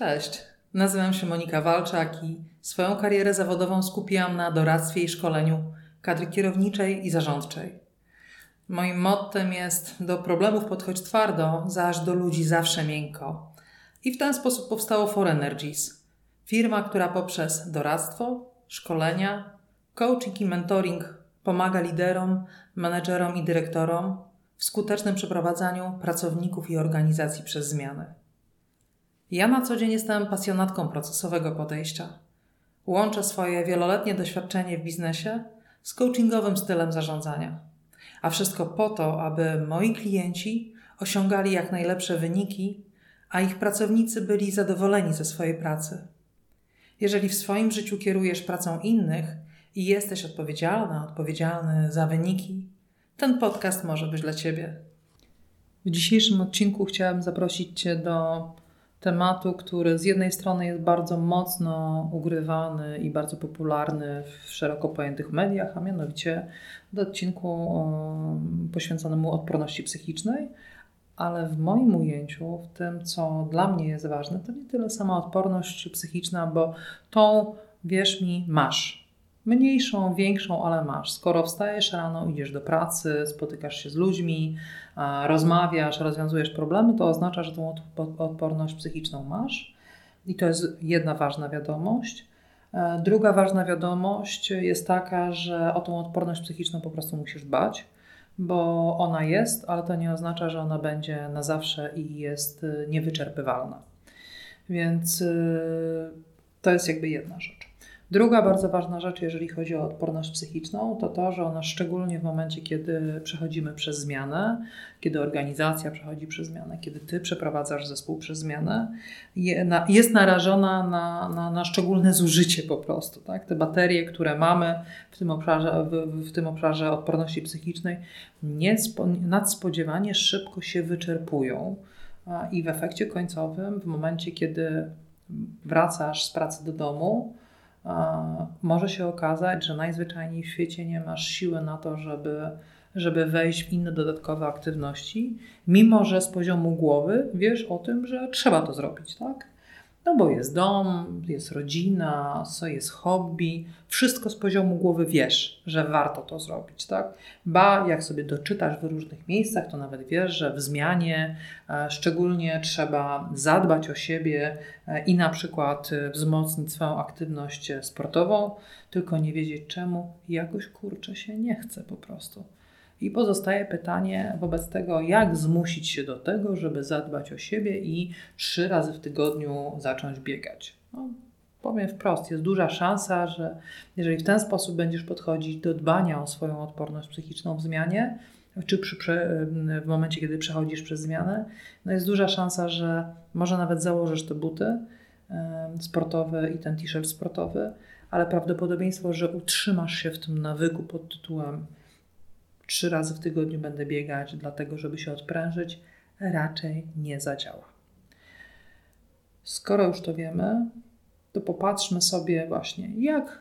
Cześć, nazywam się Monika Walczak i swoją karierę zawodową skupiłam na doradztwie i szkoleniu kadry kierowniczej i zarządczej. Moim mottem jest do problemów podchodź twardo, zaś do ludzi zawsze miękko. I w ten sposób powstało For Energies, firma, która poprzez doradztwo, szkolenia, coaching i mentoring pomaga liderom, menedżerom i dyrektorom w skutecznym przeprowadzaniu pracowników i organizacji przez zmiany. Ja na co dzień jestem pasjonatką procesowego podejścia. Łączę swoje wieloletnie doświadczenie w biznesie z coachingowym stylem zarządzania. A wszystko po to, aby moi klienci osiągali jak najlepsze wyniki, a ich pracownicy byli zadowoleni ze swojej pracy. Jeżeli w swoim życiu kierujesz pracą innych i jesteś odpowiedzialna, odpowiedzialny za wyniki, ten podcast może być dla Ciebie. W dzisiejszym odcinku chciałam zaprosić Cię do tematu, który z jednej strony jest bardzo mocno ugrywany i bardzo popularny w szeroko pojętych mediach, a mianowicie do odcinku poświęconemu odporności psychicznej, ale w moim ujęciu, w tym co dla mnie jest ważne, to nie tyle sama odporność psychiczna, bo tą, wierz mi, masz Mniejszą, większą, ale masz. Skoro wstajesz rano, idziesz do pracy, spotykasz się z ludźmi, rozmawiasz, rozwiązujesz problemy, to oznacza, że tą odporność psychiczną masz. I to jest jedna ważna wiadomość. E, druga ważna wiadomość jest taka, że o tą odporność psychiczną po prostu musisz dbać, bo ona jest, ale to nie oznacza, że ona będzie na zawsze i jest e, niewyczerpywalna. Więc e, to jest jakby jedna rzecz. Druga bardzo ważna rzecz, jeżeli chodzi o odporność psychiczną, to to, że ona szczególnie w momencie, kiedy przechodzimy przez zmianę, kiedy organizacja przechodzi przez zmianę, kiedy ty przeprowadzasz zespół przez zmianę, jest narażona na, na, na szczególne zużycie po prostu. Tak? Te baterie, które mamy w tym obszarze, w, w tym obszarze odporności psychicznej, nadspodziewanie szybko się wyczerpują. I w efekcie końcowym, w momencie, kiedy wracasz z pracy do domu, może się okazać, że najzwyczajniej w świecie nie masz siły na to, żeby, żeby wejść w inne dodatkowe aktywności, mimo że z poziomu głowy wiesz o tym, że trzeba to zrobić, tak? No bo jest dom, jest rodzina, jest hobby, wszystko z poziomu głowy wiesz, że warto to zrobić, tak? Ba, jak sobie doczytasz w różnych miejscach, to nawet wiesz, że w zmianie e, szczególnie trzeba zadbać o siebie e, i na przykład e, wzmocnić swoją aktywność sportową, tylko nie wiedzieć czemu, jakoś kurczę się nie chce po prostu. I pozostaje pytanie wobec tego, jak zmusić się do tego, żeby zadbać o siebie i trzy razy w tygodniu zacząć biegać. No, powiem wprost, jest duża szansa, że jeżeli w ten sposób będziesz podchodzić do dbania o swoją odporność psychiczną w zmianie, czy przy, w momencie, kiedy przechodzisz przez zmianę, no jest duża szansa, że może nawet założysz te buty sportowe i ten t-shirt sportowy, ale prawdopodobieństwo, że utrzymasz się w tym nawyku pod tytułem trzy razy w tygodniu będę biegać, dlatego żeby się odprężyć, raczej nie zadziała. Skoro już to wiemy, to popatrzmy sobie właśnie, jak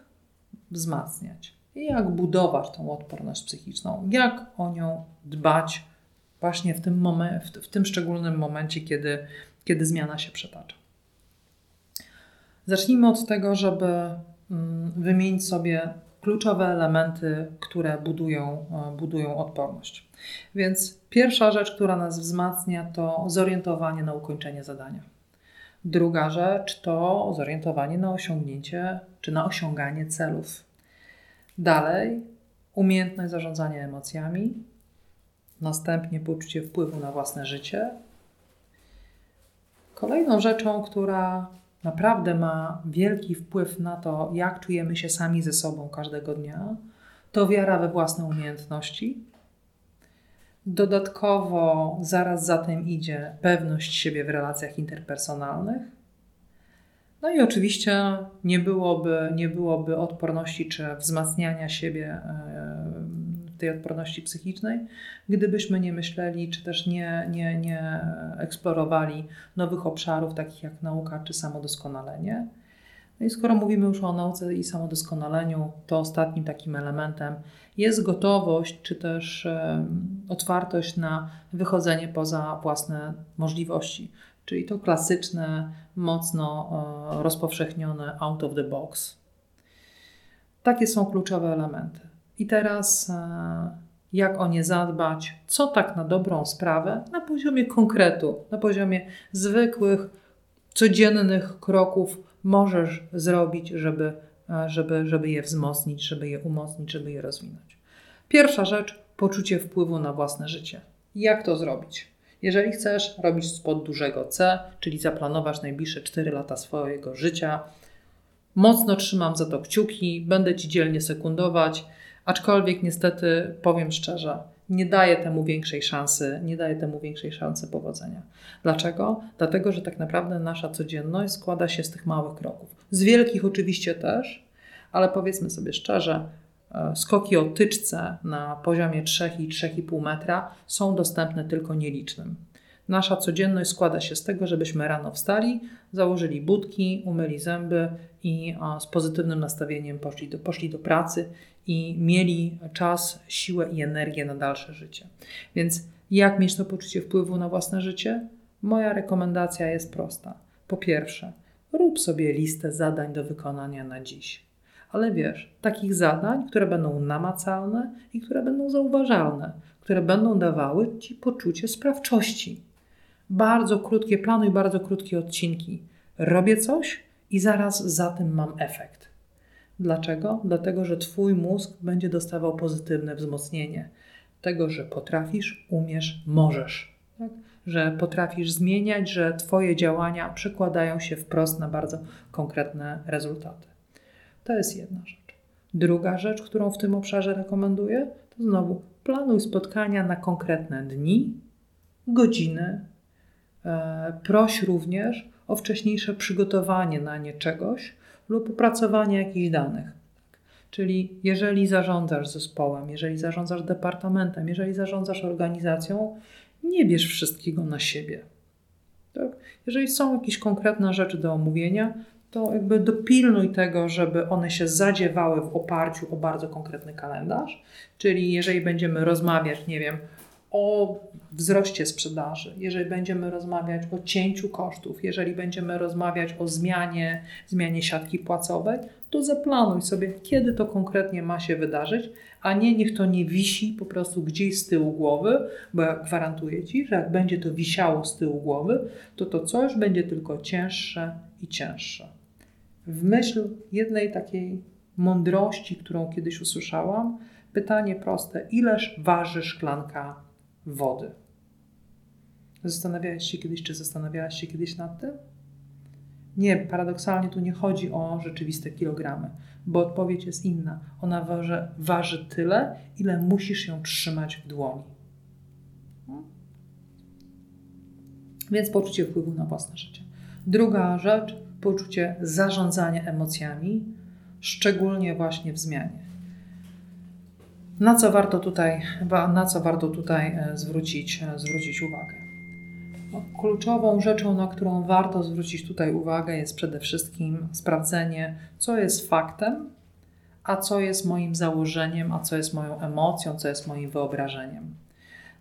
wzmacniać, jak budować tą odporność psychiczną, jak o nią dbać właśnie w tym, momen- w, tym szczególnym momencie, kiedy, kiedy zmiana się przetacza. Zacznijmy od tego, żeby mm, wymienić sobie kluczowe elementy, które budują, e, budują odporność. Więc pierwsza rzecz, która nas wzmacnia, to zorientowanie na ukończenie zadania. Druga rzecz to zorientowanie na osiągnięcie czy na osiąganie celów. Dalej, umiejętność zarządzania emocjami, następnie poczucie wpływu na własne życie. Kolejną rzeczą, która naprawdę ma wielki wpływ na to, jak czujemy się sami ze sobą każdego dnia, to wiara we własne umiejętności. Dodatkowo zaraz za tym idzie pewność siebie w relacjach interpersonalnych. No i oczywiście nie byłoby, nie byłoby odporności czy wzmacniania siebie e, tej odporności psychicznej, gdybyśmy nie myśleli, czy też nie, nie, nie eksplorowali nowych obszarów, takich jak nauka czy samodoskonalenie. No i skoro mówimy już o nauce i samodoskonaleniu, to ostatnim takim elementem jest gotowość, czy też otwartość na wychodzenie poza własne możliwości. czyli to klasyczne, mocno e, rozpowszechnione out of the box. Takie są kluczowe elementy. I teraz e, jak o nie zadbać, co tak na dobrą sprawę, na poziomie konkretu, na poziomie zwykłych, codziennych kroków możesz zrobić, żeby, e, żeby, żeby je wzmocnić, żeby je umocnić, żeby je rozwinąć. Pierwsza rzecz poczucie wpływu na własne życie. Jak to zrobić? Jeżeli chcesz robić spod dużego C, czyli zaplanować najbliższe 4 lata swojego życia, mocno trzymam za to kciuki, będę ci dzielnie sekundować, aczkolwiek niestety powiem szczerze, nie daje temu większej szansy, nie daje temu większej szansy powodzenia. Dlaczego? Dlatego, że tak naprawdę nasza codzienność składa się z tych małych kroków. Z wielkich oczywiście też, ale powiedzmy sobie szczerze, e, skoki o tyczce na poziomie 3 i 3,5 metra są dostępne tylko nielicznym. Nasza codzienność składa się z tego, żebyśmy rano wstali, założyli budki, umyli zęby i z pozytywnym nastawieniem poszli do, poszli do pracy i mieli czas, siłę i energię na dalsze życie. Więc jak mieć to poczucie wpływu na własne życie? Moja rekomendacja jest prosta. Po pierwsze, rób sobie listę zadań do wykonania na dziś. Ale wiesz, takich zadań, które będą namacalne i które będą zauważalne, które będą dawały ci poczucie sprawczości. Bardzo krótkie plany i bardzo krótkie odcinki. Robię coś i zaraz za tym mam efekt. Dlaczego? Dlatego, że Twój mózg będzie dostawał pozytywne wzmocnienie tego, że potrafisz, umiesz, możesz. Tak? Że potrafisz zmieniać, że Twoje działania przekładają się wprost na bardzo konkretne rezultaty. To jest jedna rzecz. Druga rzecz, którą w tym obszarze rekomenduję, to znowu planuj spotkania na konkretne dni, godziny. E, proś również o wcześniejsze przygotowanie na nie czegoś, lub opracowanie jakichś danych. Czyli jeżeli zarządzasz zespołem, jeżeli zarządzasz departamentem, jeżeli zarządzasz organizacją, nie bierz wszystkiego na siebie. Tak? Jeżeli są jakieś konkretne rzeczy do omówienia, to jakby dopilnuj tego, żeby one się zadziewały w oparciu o bardzo konkretny kalendarz. Czyli jeżeli będziemy rozmawiać, nie wiem, o wzroście sprzedaży, jeżeli będziemy rozmawiać o cięciu kosztów, jeżeli będziemy rozmawiać o zmianie, zmianie siatki płacowej, to zaplanuj sobie, kiedy to konkretnie ma się wydarzyć, a nie niech to nie wisi po prostu gdzieś z tyłu głowy, bo ja gwarantuję Ci, że jak będzie to wisiało z tyłu głowy, to to coś będzie tylko cięższe i cięższe. W myśl jednej takiej mądrości, którą kiedyś usłyszałam, pytanie proste: ileż waży szklanka wody. Zastanawiałeś się kiedyś, czy zastanawiałaś się kiedyś nad tym? Nie, paradoksalnie tu nie chodzi o rzeczywiste kilogramy, bo odpowiedź jest inna. Ona waży, waży tyle, ile musisz ją trzymać w dłoni. Hmm? Więc poczucie wpływu na własne życie. Druga rzecz, poczucie zarządzania emocjami, szczególnie właśnie w zmianie. Na co warto tutaj, na co warto tutaj e, zwrócić, e, zwrócić uwagę? No, kluczową rzeczą, na którą warto zwrócić tutaj uwagę, jest przede wszystkim sprawdzenie, co jest faktem, a co jest moim założeniem, a co jest moją emocją, co jest moim wyobrażeniem.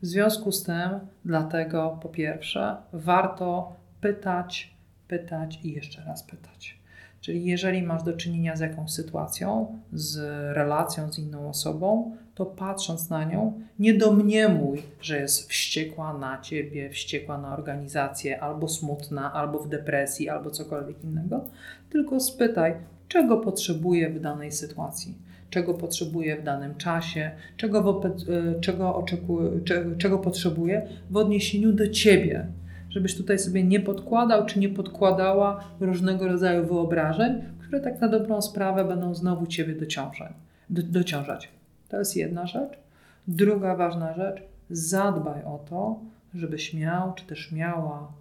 W związku z tym, dlatego po pierwsze, warto pytać, pytać i jeszcze raz pytać. Czyli jeżeli masz do czynienia z jakąś sytuacją, z relacją z inną osobą, to patrząc na nią, nie domniemuj, że jest wściekła na ciebie, wściekła na organizację, albo smutna, albo w depresji, albo cokolwiek innego, tylko spytaj, czego potrzebuje w danej sytuacji, czego potrzebuje w danym czasie, czego, e, czego, oczekuje, czego potrzebuje w odniesieniu do ciebie żebyś tutaj sobie nie podkładał czy nie podkładała różnego rodzaju wyobrażeń, które tak na dobrą sprawę będą znowu Ciebie dociążać. Do, dociążać. To jest jedna rzecz. Druga ważna rzecz, zadbaj o to, żebyś miał czy też miała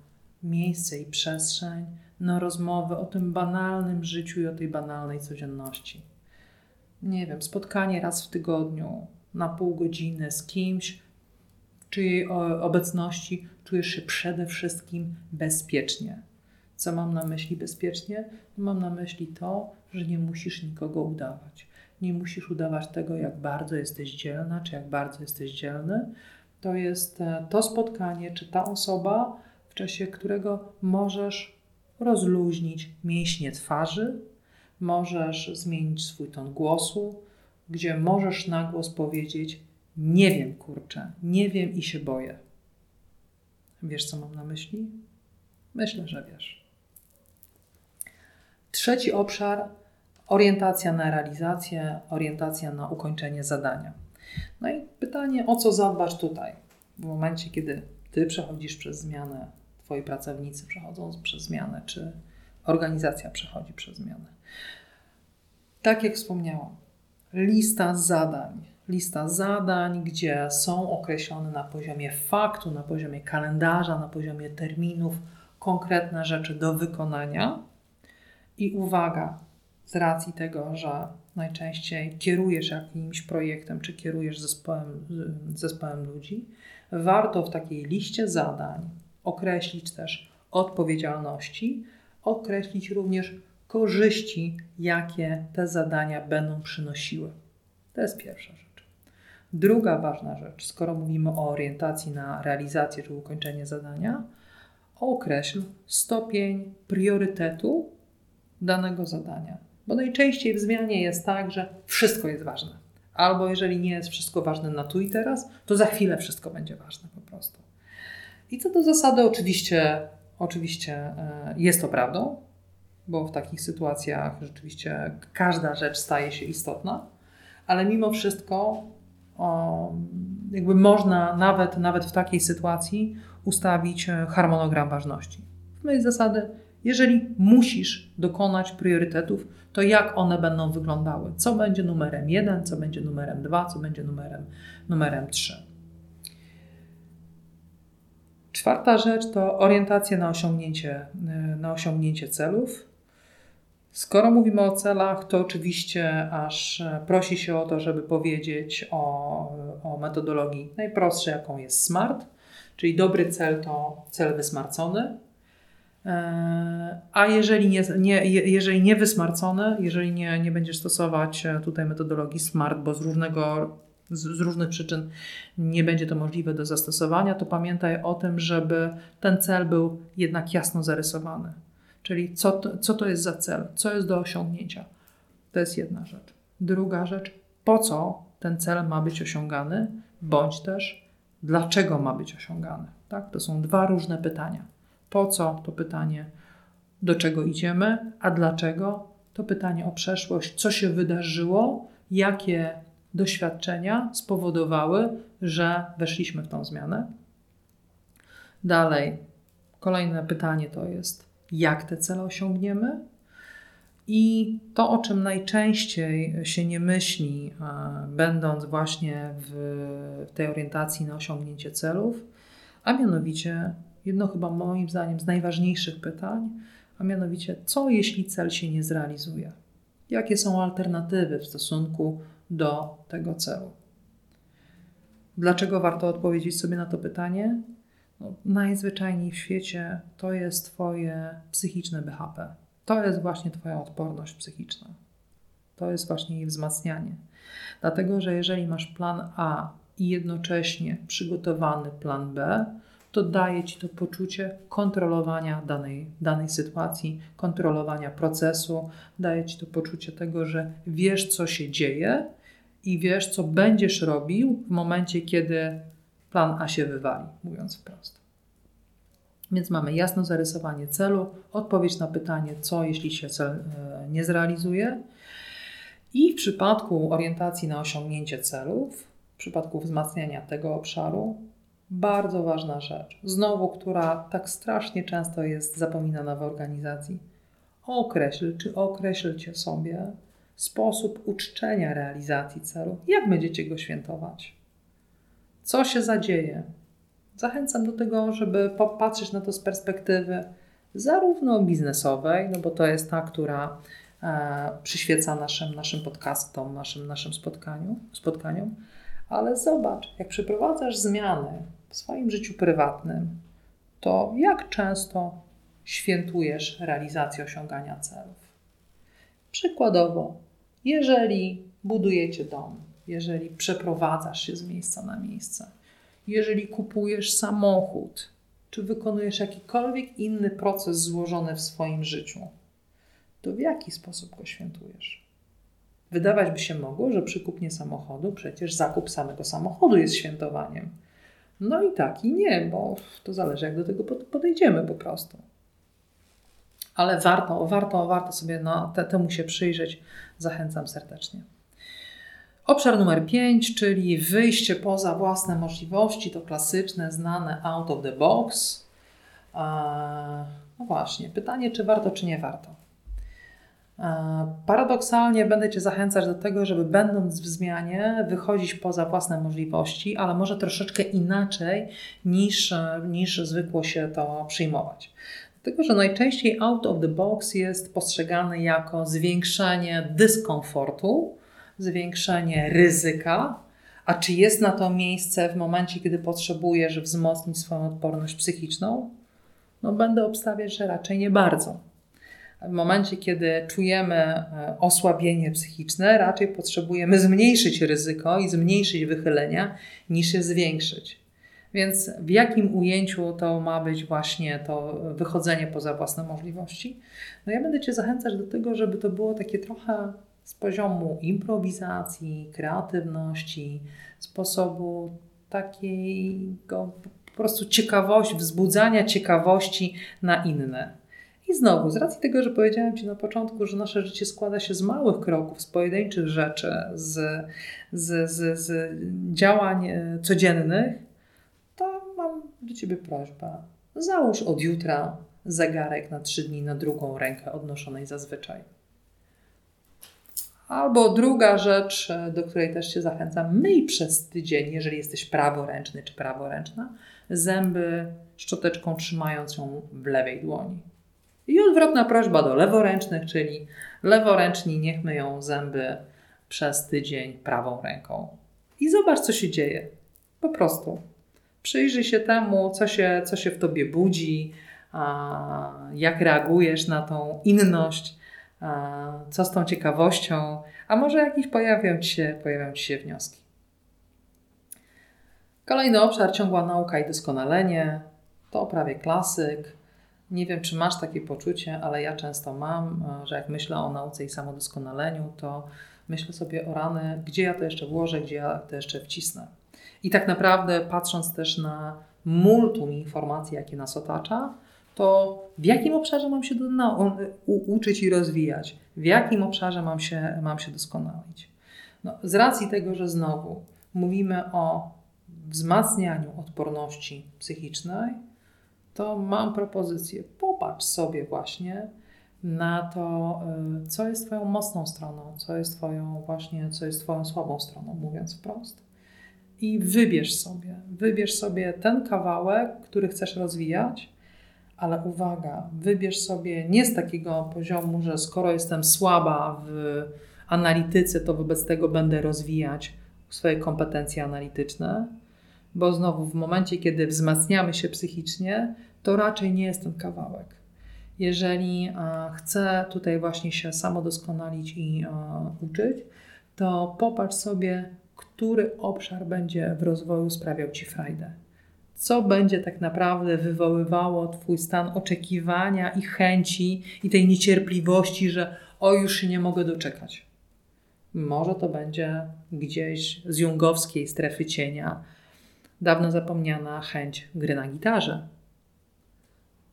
miejsce i przestrzeń na rozmowę o tym banalnym życiu i o tej banalnej codzienności. Nie wiem, spotkanie raz w tygodniu na pół godziny z kimś, w czyjej obecności czujesz się przede wszystkim bezpiecznie. Co mam na myśli bezpiecznie? Mam na myśli to, że nie musisz nikogo udawać. Nie musisz udawać tego, jak bardzo jesteś dzielna, czy jak bardzo jesteś dzielny. To jest e, to spotkanie, czy ta osoba, czasie którego możesz rozluźnić mięśnie twarzy, możesz zmienić swój ton głosu, gdzie możesz na głos powiedzieć: Nie wiem, kurczę, nie wiem i się boję. Wiesz, co mam na myśli? Myślę, że wiesz. Trzeci obszar orientacja na realizację, orientacja na ukończenie zadania. No i pytanie, o co zadbasz tutaj? W momencie, kiedy ty przechodzisz przez zmianę, twoi pracownicy przechodzą przez zmianę, czy organizacja przechodzi przez zmianę. Tak jak wspomniałam, lista zadań. Lista zadań, gdzie są określone na poziomie faktu, na poziomie kalendarza, na poziomie terminów konkretne rzeczy do wykonania. I uwaga, z racji tego, że najczęściej kierujesz jakimś projektem, czy kierujesz zespołem, zespołem ludzi, warto w takiej liście zadań określić też odpowiedzialności, określić również korzyści, jakie te zadania będą przynosiły. To jest pierwsza rzecz. Druga ważna rzecz, skoro mówimy o orientacji na realizację czy ukończenie zadania, określ stopień priorytetu danego zadania. Bo najczęściej w zmianie jest tak, że wszystko jest ważne. Albo jeżeli nie jest wszystko ważne na tu i teraz, to za chwilę wszystko będzie ważne po prostu. I co do zasady, oczywiście, oczywiście e, jest to prawdą, bo w takich sytuacjach rzeczywiście każda rzecz staje się istotna, ale mimo wszystko jakby można nawet, nawet w takiej sytuacji ustawić e, harmonogram ważności. W mojej zasady jeżeli musisz dokonać priorytetów, to jak one będą wyglądały? Co będzie numerem 1, co będzie numerem 2, co będzie numerem, numerem 3. Czwarta rzecz to orientacja na osiągnięcie, na osiągnięcie celów. Skoro mówimy o celach, to oczywiście aż prosi się o to, żeby powiedzieć o, o metodologii najprostszej, jaką jest SMART, czyli dobry cel to cel wysmarcony, E, a jeżeli nie, nie, jeżeli nie wysmarcone, jeżeli nie, nie będziesz stosować e, tutaj metodologii SMART, bo z różnego z, różnych przyczyn nie będzie to możliwe do zastosowania, to pamiętaj o tym, żeby ten cel był jednak jasno zarysowany. Czyli co to, co to jest za cel, co jest do osiągnięcia. To jest jedna rzecz. Druga rzecz, po co ten cel ma być osiągany, bądź też dlaczego ma być osiągany. Tak? To są dwa różne pytania. Po co to pytanie, do czego idziemy, a dlaczego to pytanie o przeszłość, co się wydarzyło, jakie doświadczenia spowodowały, że weszliśmy w tą zmianę. Dalej, kolejne pytanie to jest, jak te cele osiągniemy. I to, o czym najczęściej się nie myśli, będąc właśnie w tej orientacji na osiągnięcie celów, a mianowicie jedno chyba moim zdaniem z najważniejszych pytań, a mianowicie, co jeśli cel się nie zrealizuje? Jakie są alternatywy w stosunku do tego celu? Dlaczego warto odpowiedzieć sobie na to pytanie? No, najzwyczajniej w świecie to jest Twoje psychiczne BHP. To jest właśnie Twoja odporność psychiczna. To jest właśnie jej wzmacnianie. Dlatego, że jeżeli masz plan A i jednocześnie przygotowany plan B, to daje ci to poczucie kontrolowania danej, danej sytuacji, kontrolowania procesu, daje ci to poczucie tego, że wiesz, co się dzieje i wiesz, co będziesz robił w momencie, kiedy plan A się wywali, mówiąc wprost. Więc mamy jasno zarysowanie celu, odpowiedź na pytanie, co jeśli się cel e, nie zrealizuje. I w przypadku orientacji na osiągnięcie celów, w przypadku wzmacniania tego obszaru, bardzo ważna rzecz, znowu, która tak strasznie często jest zapominana w organizacji. Określ, czy określcie sobie sposób uczczenia realizacji celu. Jak będziecie go świętować? Co się zadzieje? Zachęcam do tego, żeby popatrzeć na to z perspektywy zarówno biznesowej, no bo to jest ta, która e, przyświeca naszym, naszym podcastom, naszym, naszym spotkaniu, spotkaniom, ale zobacz, jak przeprowadzasz zmiany w swoim życiu prywatnym, to jak często świętujesz realizację osiągania celów? Przykładowo, jeżeli budujecie dom, jeżeli przeprowadzasz się z miejsca na miejsce, jeżeli kupujesz samochód, czy wykonujesz jakikolwiek inny proces złożony w swoim życiu, to w jaki sposób go świętujesz? Wydawać by się mogło, że przy kupnie samochodu przecież zakup samego samochodu jest świętowaniem. No i tak, i nie, bo to zależy, jak do tego podejdziemy po prostu. Ale warto, warto, warto sobie no, te, temu się przyjrzeć. Zachęcam serdecznie. Obszar numer 5, czyli wyjście poza własne możliwości, to klasyczne, znane out of the box. No właśnie, pytanie, czy warto, czy nie warto. Paradoksalnie będę Cię zachęcać do tego, żeby będąc w zmianie, wychodzić poza własne możliwości, ale może troszeczkę inaczej niż, niż zwykło się to przyjmować. Dlatego, że najczęściej out of the box jest postrzegany jako zwiększenie dyskomfortu, zwiększenie ryzyka. A czy jest na to miejsce w momencie, kiedy potrzebujesz wzmocnić swoją odporność psychiczną? No, będę obstawiać, że raczej nie bardzo. W momencie, kiedy czujemy e, osłabienie psychiczne, raczej potrzebujemy zmniejszyć ryzyko i zmniejszyć wychylenia, niż je zwiększyć. Więc w jakim ujęciu to ma być właśnie to wychodzenie poza własne możliwości? No ja będę Cię zachęcać do tego, żeby to było takie trochę z poziomu improwizacji, kreatywności, sposobu takiego po prostu ciekawości, wzbudzania ciekawości na inne. I znowu, z racji tego, że powiedziałem Ci na początku, że nasze życie składa się z małych kroków, z pojedynczych rzeczy, z, z, z, z działań e, codziennych, to mam do Ciebie prośbę. Załóż od jutra zegarek na trzy dni na drugą rękę odnoszonej zazwyczaj. Albo druga rzecz, e, do której też Cię zachęcam, myj przez tydzień, jeżeli jesteś praworęczny czy praworęczna, zęby szczoteczką trzymając ją w lewej dłoni. I odwrotna prośba do leworęcznych, czyli leworęczni niech myją zęby przez tydzień prawą ręką. I zobacz, co się dzieje. Po prostu. Przyjrzyj się temu, co się, co się w tobie budzi, jak reagujesz na tą inność, co z tą ciekawością, a może jakieś pojawią ci się, pojawią ci się wnioski. Kolejny obszar ciągła nauka i doskonalenie. To prawie klasyk. Nie wiem, czy masz takie poczucie, ale ja często mam, że jak myślę o nauce i samodoskonaleniu, to myślę sobie o rany, gdzie ja to jeszcze włożę, gdzie ja to jeszcze wcisnę. I tak naprawdę, patrząc też na multum informacji, jakie nas otacza, to w jakim obszarze mam się do, no, uczyć i rozwijać, w jakim obszarze mam się, mam się doskonalić. No, z racji tego, że znowu mówimy o wzmacnianiu odporności psychicznej, to mam propozycję. Popatrz sobie właśnie na to, y, co jest Twoją mocną stroną, co jest Twoją właśnie, co jest Twoją słabą stroną, mówiąc wprost. I wybierz sobie, wybierz sobie ten kawałek, który chcesz rozwijać, ale uwaga, wybierz sobie nie z takiego poziomu, że skoro jestem słaba w analityce, to wobec tego będę rozwijać swoje kompetencje analityczne, bo znowu w momencie, kiedy wzmacniamy się psychicznie, to raczej nie jest ten kawałek. Jeżeli chcę tutaj właśnie się samodoskonalić i uczyć, to popatrz sobie, który obszar będzie w rozwoju sprawiał Ci frajdę co będzie tak naprawdę wywoływało Twój stan oczekiwania i chęci i tej niecierpliwości, że o już się nie mogę doczekać. Może to będzie gdzieś z jungowskiej strefy cienia dawno zapomniana chęć gry na gitarze.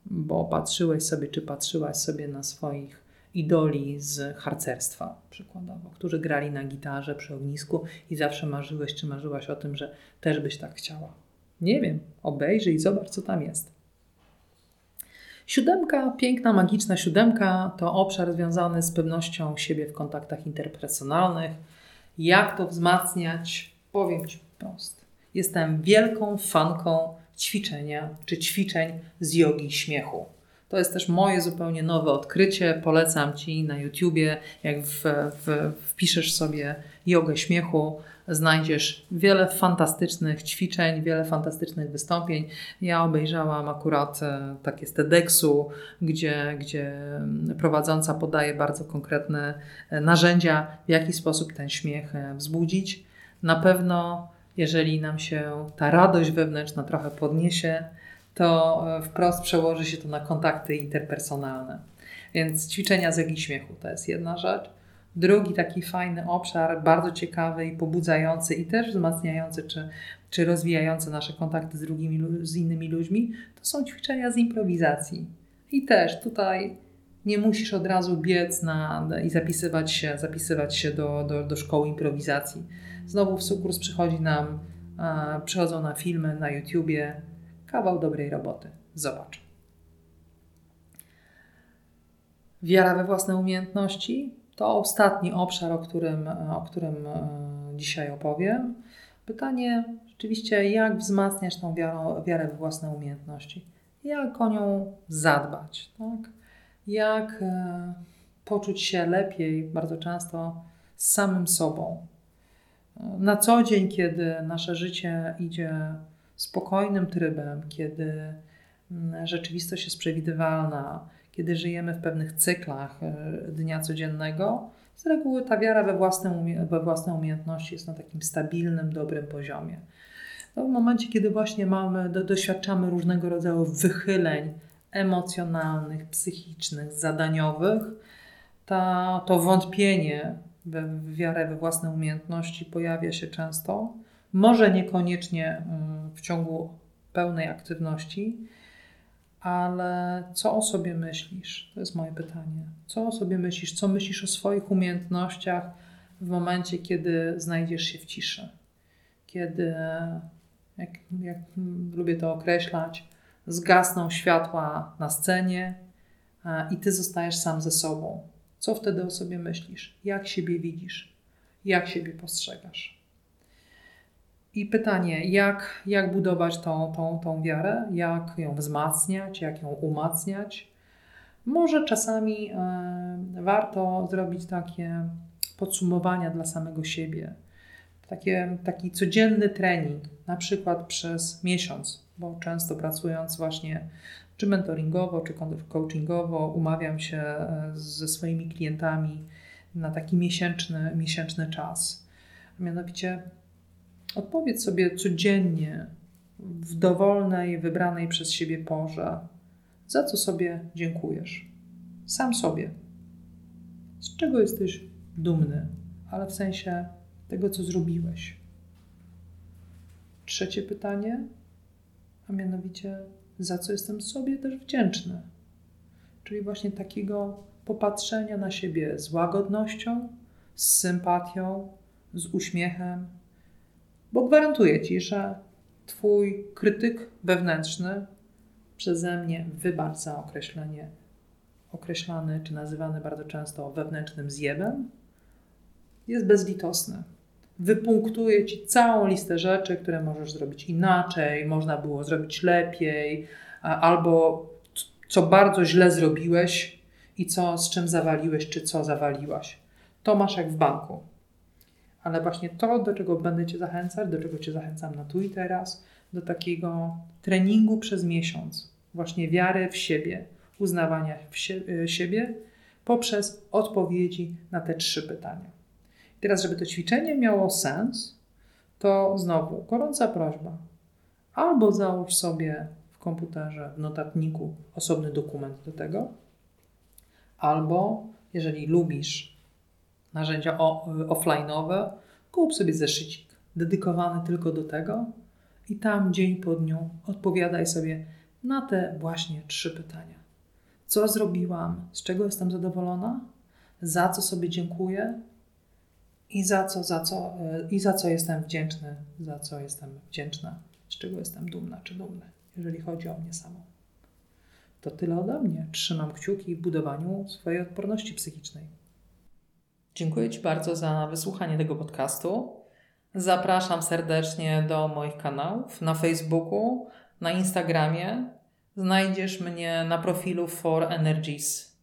Bo patrzyłeś sobie, czy patrzyłaś sobie na swoich idoli z harcerstwa, przykładowo, którzy grali na gitarze przy ognisku i zawsze marzyłeś, czy marzyłaś o tym, że też byś tak chciała. Nie wiem, obejrzyj i zobacz, co tam jest. Siódemka, piękna, magiczna siódemka to obszar związany z pewnością siebie w kontaktach interpersonalnych. Jak to wzmacniać? Powiem Ci wprost. Jestem wielką fanką ćwiczenia czy ćwiczeń z jogi śmiechu. To jest też moje zupełnie nowe odkrycie. Polecam Ci na YouTubie, jak w, w, wpiszesz sobie jogę śmiechu, znajdziesz wiele fantastycznych ćwiczeń, wiele fantastycznych wystąpień. Ja obejrzałam akurat e, takie z TEDxu, gdzie, gdzie prowadząca podaje bardzo konkretne e, narzędzia, w jaki sposób ten śmiech e, wzbudzić. Na pewno, jeżeli nam się ta radość wewnętrzna trochę podniesie, to wprost przełoży się to na kontakty interpersonalne. Więc ćwiczenia z jogi śmiechu to jest jedna rzecz. Drugi taki fajny obszar, bardzo ciekawy i pobudzający i też wzmacniający czy, czy rozwijający nasze kontakty z drugimi, z innymi ludźmi, to są ćwiczenia z improwizacji. I też tutaj nie musisz od razu biec na, i zapisywać się, zapisywać się do, do, do szkoły improwizacji. Znowu w sukurs przychodzi nam, e, przychodzą na filmy na YouTubie, kawał dobrej roboty. Zobacz. Wiara we własne umiejętności to ostatni obszar, o którym, o którym e, dzisiaj opowiem. Pytanie rzeczywiście, jak wzmacniać tą wiarę, we własne umiejętności? Jak o nią zadbać? Tak? Jak e, poczuć się lepiej bardzo często z samym sobą? Na co dzień, kiedy nasze życie idzie spokojnym trybem, kiedy mm, rzeczywistość jest przewidywalna, kiedy żyjemy w pewnych cyklach e, dnia codziennego, z reguły ta wiara we własne, we własne umiejętności jest na takim stabilnym, dobrym poziomie. No w momencie, kiedy właśnie mamy, do, doświadczamy różnego rodzaju wychyleń emocjonalnych, psychicznych, zadaniowych, ta, to wątpienie we, wiarę we własne umiejętności pojawia się często. Może niekoniecznie mm, w ciągu pełnej aktywności, ale co o sobie myślisz? To jest moje pytanie. Co o sobie myślisz? Co myślisz o swoich umiejętnościach w momencie, kiedy znajdziesz się w ciszy? Kiedy, jak, jak lubię to określać, zgasną światła na scenie i ty zostajesz sam ze sobą. Co wtedy o sobie myślisz? Jak siebie widzisz? Jak siebie postrzegasz? I pytanie, jak, jak budować tą, tą, tą wiarę, jak ją wzmacniać, jak ją umacniać. Może czasami e, warto zrobić takie podsumowania dla samego siebie. Takie, taki codzienny trening, na przykład przez miesiąc, bo często pracując właśnie czy mentoringowo, czy coachingowo, umawiam się e, ze swoimi klientami na taki miesięczny, miesięczny czas. Mianowicie Odpowiedz sobie codziennie, w dowolnej, wybranej przez siebie porze, za co sobie dziękujesz. Sam sobie. Z czego jesteś dumny, ale w sensie tego, co zrobiłeś. Trzecie pytanie, a mianowicie, za co jestem sobie też wdzięczny. Czyli właśnie takiego popatrzenia na siebie z łagodnością, z sympatią, z uśmiechem, bo gwarantuję ci, że Twój krytyk wewnętrzny, przeze mnie wybacz za określenie, określany czy nazywany bardzo często wewnętrznym zjebem, jest bezlitosny. Wypunktuje ci całą listę rzeczy, które możesz zrobić inaczej, można było zrobić lepiej, albo co bardzo źle zrobiłeś i co z czym zawaliłeś, czy co zawaliłaś. To masz jak w banku ale właśnie to, do czego będę Cię zachęcać, do czego Cię zachęcam na tu i teraz, do takiego treningu przez miesiąc, właśnie wiary w siebie, uznawania w sie e, siebie poprzez odpowiedzi na te trzy pytania. I teraz, żeby to ćwiczenie miało sens, to znowu gorąca prośba. Albo załóż sobie w komputerze, w notatniku osobny dokument do tego, albo jeżeli lubisz narzędzia offline'owe, kup sobie zeszycik dedykowany tylko do tego i tam dzień po dniu odpowiadaj sobie na te właśnie trzy pytania. Co zrobiłam? Z czego jestem zadowolona? Za co sobie dziękuję? I za co, za co, i za co jestem wdzięczny? Za co jestem wdzięczna? Z czego jestem dumna czy dumny, jeżeli chodzi o mnie samą? To tyle ode mnie. Trzymam kciuki w budowaniu swojej odporności psychicznej. Dziękuję Ci bardzo za wysłuchanie tego podcastu. Zapraszam serdecznie do moich kanałów na Facebooku, na Instagramie. Znajdziesz mnie na profilu For Energies